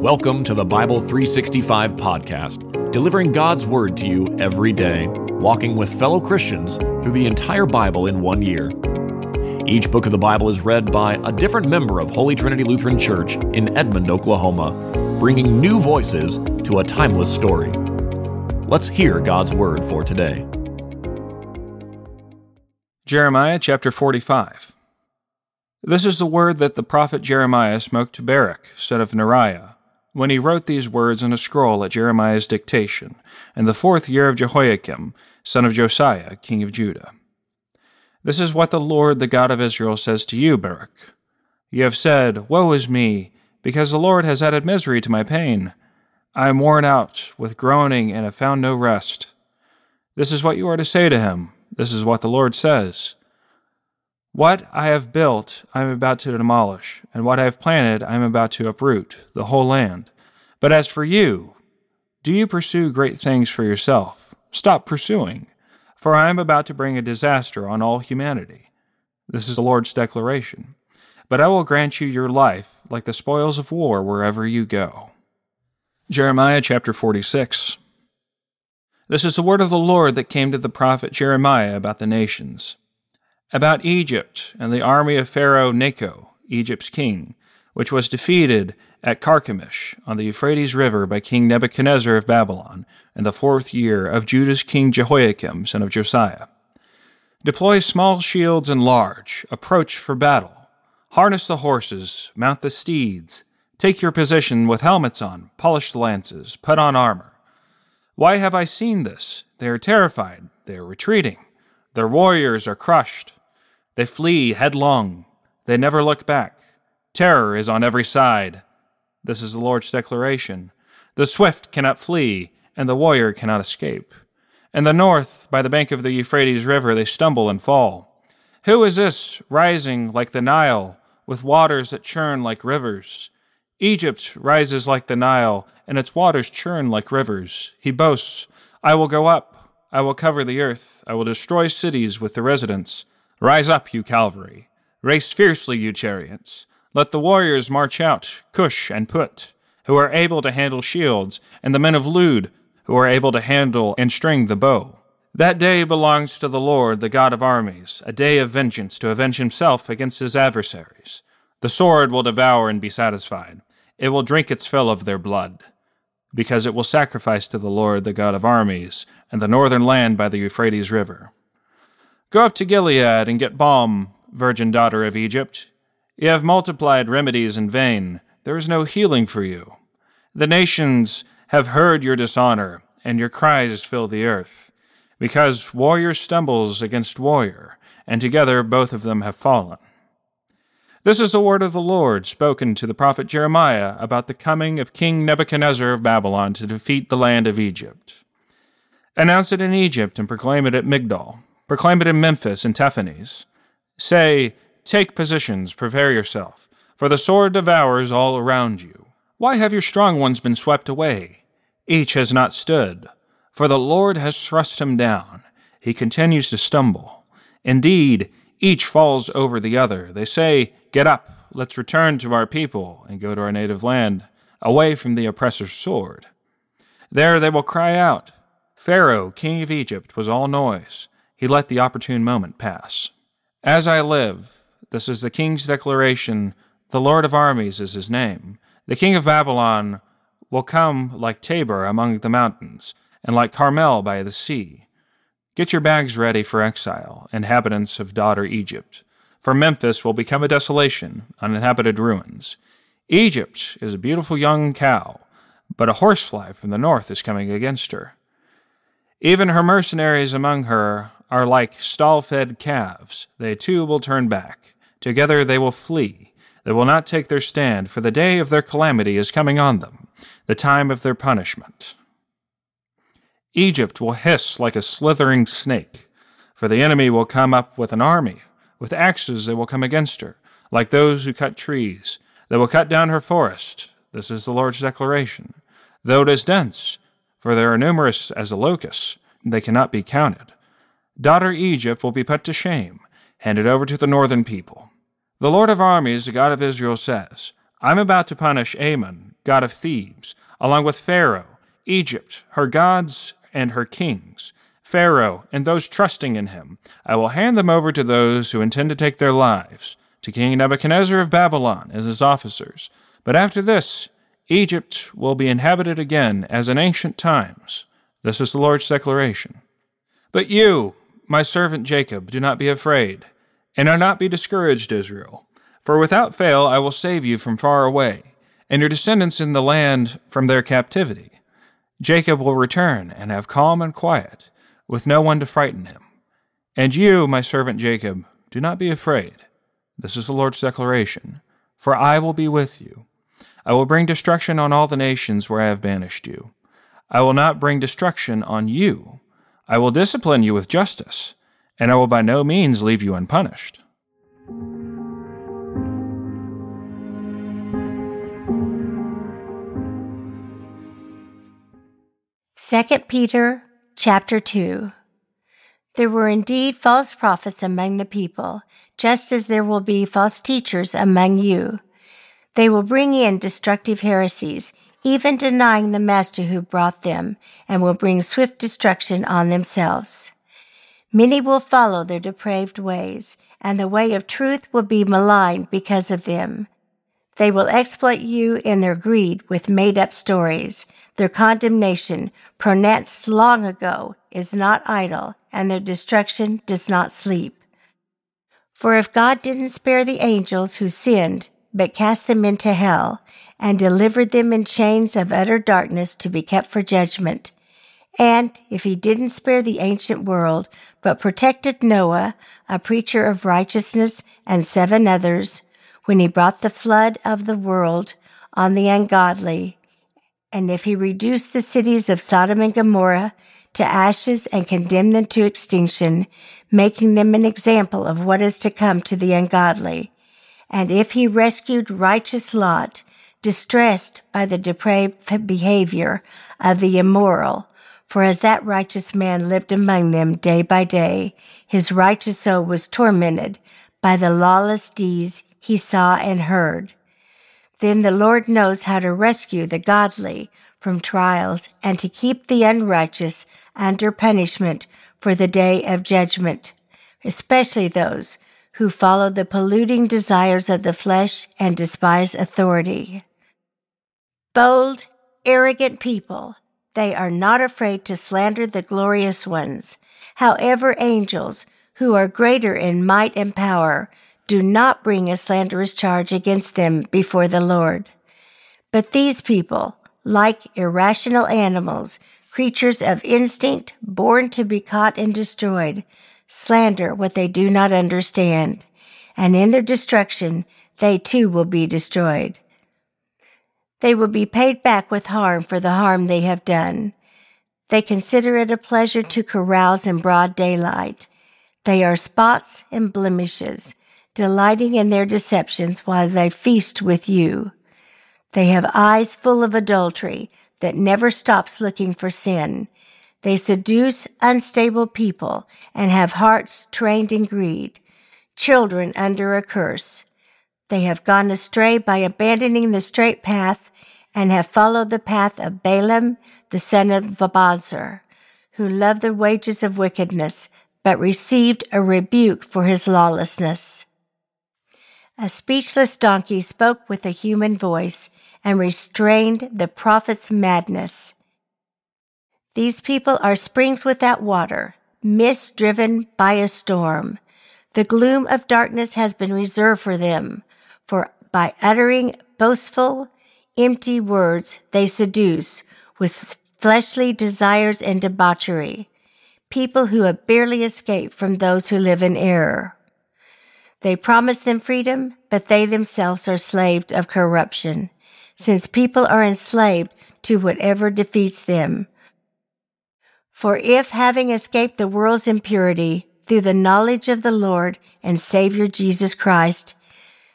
Welcome to the Bible 365 podcast, delivering God's Word to you every day, walking with fellow Christians through the entire Bible in one year. Each book of the Bible is read by a different member of Holy Trinity Lutheran Church in Edmond, Oklahoma, bringing new voices to a timeless story. Let's hear God's Word for today. Jeremiah chapter 45. This is the word that the prophet Jeremiah spoke to Baruch, son of Neriah, when he wrote these words in a scroll at Jeremiah's dictation, in the fourth year of Jehoiakim, son of Josiah, king of Judah. This is what the Lord, the God of Israel, says to you, Baruch. You have said, Woe is me, because the Lord has added misery to my pain. I am worn out with groaning and have found no rest. This is what you are to say to him. This is what the Lord says. What I have built, I am about to demolish, and what I have planted, I am about to uproot, the whole land. But as for you, do you pursue great things for yourself? Stop pursuing, for I am about to bring a disaster on all humanity. This is the Lord's declaration. But I will grant you your life like the spoils of war wherever you go. Jeremiah chapter 46. This is the word of the Lord that came to the prophet Jeremiah about the nations about Egypt and the army of Pharaoh Necho, Egypt's king, which was defeated at Carchemish on the Euphrates River by King Nebuchadnezzar of Babylon in the fourth year of Judah's king Jehoiakim, son of Josiah. Deploy small shields and large, approach for battle, harness the horses, mount the steeds, take your position with helmets on, polished lances, put on armor. Why have I seen this? They are terrified, they are retreating, their warriors are crushed. They flee headlong. They never look back. Terror is on every side. This is the Lord's declaration. The swift cannot flee, and the warrior cannot escape. In the north, by the bank of the Euphrates River, they stumble and fall. Who is this rising like the Nile, with waters that churn like rivers? Egypt rises like the Nile, and its waters churn like rivers. He boasts, I will go up, I will cover the earth, I will destroy cities with the residents. Rise up, you cavalry. Race fiercely, you chariots. Let the warriors march out, Cush and Put, who are able to handle shields, and the men of Lud, who are able to handle and string the bow. That day belongs to the Lord, the God of armies, a day of vengeance to avenge himself against his adversaries. The sword will devour and be satisfied. It will drink its fill of their blood, because it will sacrifice to the Lord, the God of armies, and the northern land by the Euphrates River. Go up to Gilead and get balm, virgin daughter of Egypt. You have multiplied remedies in vain. There is no healing for you. The nations have heard your dishonor, and your cries fill the earth. Because warrior stumbles against warrior, and together both of them have fallen. This is the word of the Lord spoken to the prophet Jeremiah about the coming of King Nebuchadnezzar of Babylon to defeat the land of Egypt. Announce it in Egypt and proclaim it at Migdol Proclaim it in Memphis and Tahpanhes. Say, Take positions, prepare yourself, for the sword devours all around you. Why have your strong ones been swept away? Each has not stood, for the Lord has thrust him down. He continues to stumble. Indeed, each falls over the other. They say, Get up, let's return to our people and go to our native land, away from the oppressor's sword. There they will cry out, Pharaoh, king of Egypt, was all noise. He let the opportune moment pass. As I live, this is the king's declaration, the Lord of armies is his name. The king of Babylon will come like Tabor among the mountains, and like Carmel by the sea. Get your bags ready for exile, inhabitants of daughter Egypt, for Memphis will become a desolation, uninhabited ruins. Egypt is a beautiful young cow, but a horsefly from the north is coming against her. Even her mercenaries among her are like stall fed calves. They too will turn back. Together they will flee. They will not take their stand, for the day of their calamity is coming on them, the time of their punishment. Egypt will hiss like a slithering snake, for the enemy will come up with an army. With axes they will come against her, like those who cut trees. They will cut down her forest. This is the Lord's declaration. Though it is dense, for they are numerous as locusts, they cannot be counted. Daughter Egypt will be put to shame, handed over to the northern people. The Lord of armies, the God of Israel, says, I am about to punish Amon, god of Thebes, along with Pharaoh, Egypt, her gods, and her kings. Pharaoh and those trusting in him. I will hand them over to those who intend to take their lives, to King Nebuchadnezzar of Babylon and his officers. But after this, Egypt will be inhabited again as in ancient times. This is the Lord's declaration. But you, my servant Jacob, do not be afraid, and do not be discouraged, Israel. For without fail I will save you from far away, and your descendants in the land from their captivity. Jacob will return and have calm and quiet with no one to frighten him. And you, my servant Jacob, do not be afraid. This is the Lord's declaration. For I will be with you. I will bring destruction on all the nations where I have banished you. I will not bring destruction on you. I will discipline you with justice, and I will by no means leave you unpunished. Second Peter Chapter 2 There were indeed false prophets among the people, just as there will be false teachers among you. They will bring in destructive heresies, even denying the Master who brought them, and will bring swift destruction on themselves. Many will follow their depraved ways, and the way of truth will be maligned because of them. They will exploit you in their greed with made up stories. Their condemnation, pronounced long ago, is not idle, and their destruction does not sleep. For if God didn't spare the angels who sinned, but cast them into hell, and delivered them in chains of utter darkness to be kept for judgment, and if he didn't spare the ancient world, but protected Noah, a preacher of righteousness, and seven others, when he brought the flood of the world on the ungodly, and if he reduced the cities of Sodom and Gomorrah to ashes and condemned them to extinction, making them an example of what is to come to the ungodly, and if he rescued righteous Lot, distressed by the depraved behavior of the immoral, for as that righteous man lived among them day by day, his righteous soul was tormented by the lawless deeds he saw and heard. Then the Lord knows how to rescue the godly from trials and to keep the unrighteous under punishment for the day of judgment, especially those who follow the polluting desires of the flesh and despise authority. Bold, arrogant people, they are not afraid to slander the glorious ones. However, angels, who are greater in might and power, do not bring a slanderous charge against them before the Lord. But these people, like irrational animals, creatures of instinct, born to be caught and destroyed, slander what they do not understand, and in their destruction they too will be destroyed. They will be paid back with harm for the harm they have done. They consider it a pleasure to carouse in broad daylight. They are spots and blemishes, delighting in their deceptions while they feast with you. They have eyes full of adultery that never stops looking for sin. They seduce unstable people and have hearts trained in greed, children under a curse. They have gone astray by abandoning the straight path and have followed the path of Balaam, the son of Bosor, who loved the wages of wickedness, but received a rebuke for his lawlessness. A speechless donkey spoke with a human voice and restrained the prophet's madness. These people are springs without water, mist driven by a storm. The gloom of darkness has been reserved for them, for by uttering boastful, empty words they seduce with fleshly desires and debauchery, people who have barely escaped from those who live in error. They promise them freedom, but they themselves are slaves of corruption, since people are enslaved to whatever defeats them. For if, having escaped the world's impurity through the knowledge of the Lord and Savior Jesus Christ,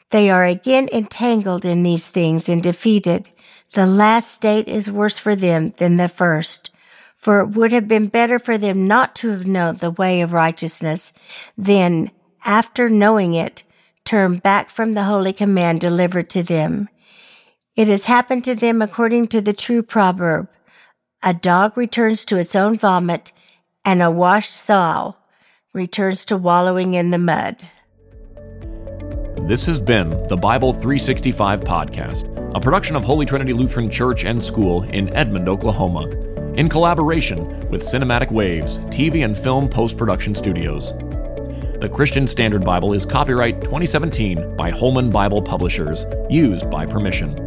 they are again entangled in these things and defeated, the last state is worse for them than the first. For it would have been better for them not to have known the way of righteousness than after knowing it, turn back from the holy command delivered to them. It has happened to them according to the true proverb A dog returns to its own vomit, and a washed sow returns to wallowing in the mud. This has been the Bible 365 podcast, a production of Holy Trinity Lutheran Church and School in Edmond, Oklahoma, in collaboration with Cinematic Waves TV and Film Post Production Studios. The Christian Standard Bible is copyright 2017 by Holman Bible Publishers, used by permission.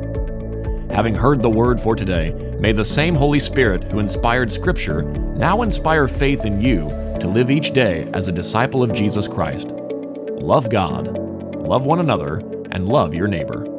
Having heard the word for today, may the same Holy Spirit who inspired Scripture now inspire faith in you to live each day as a disciple of Jesus Christ. Love God, love one another, and love your neighbor.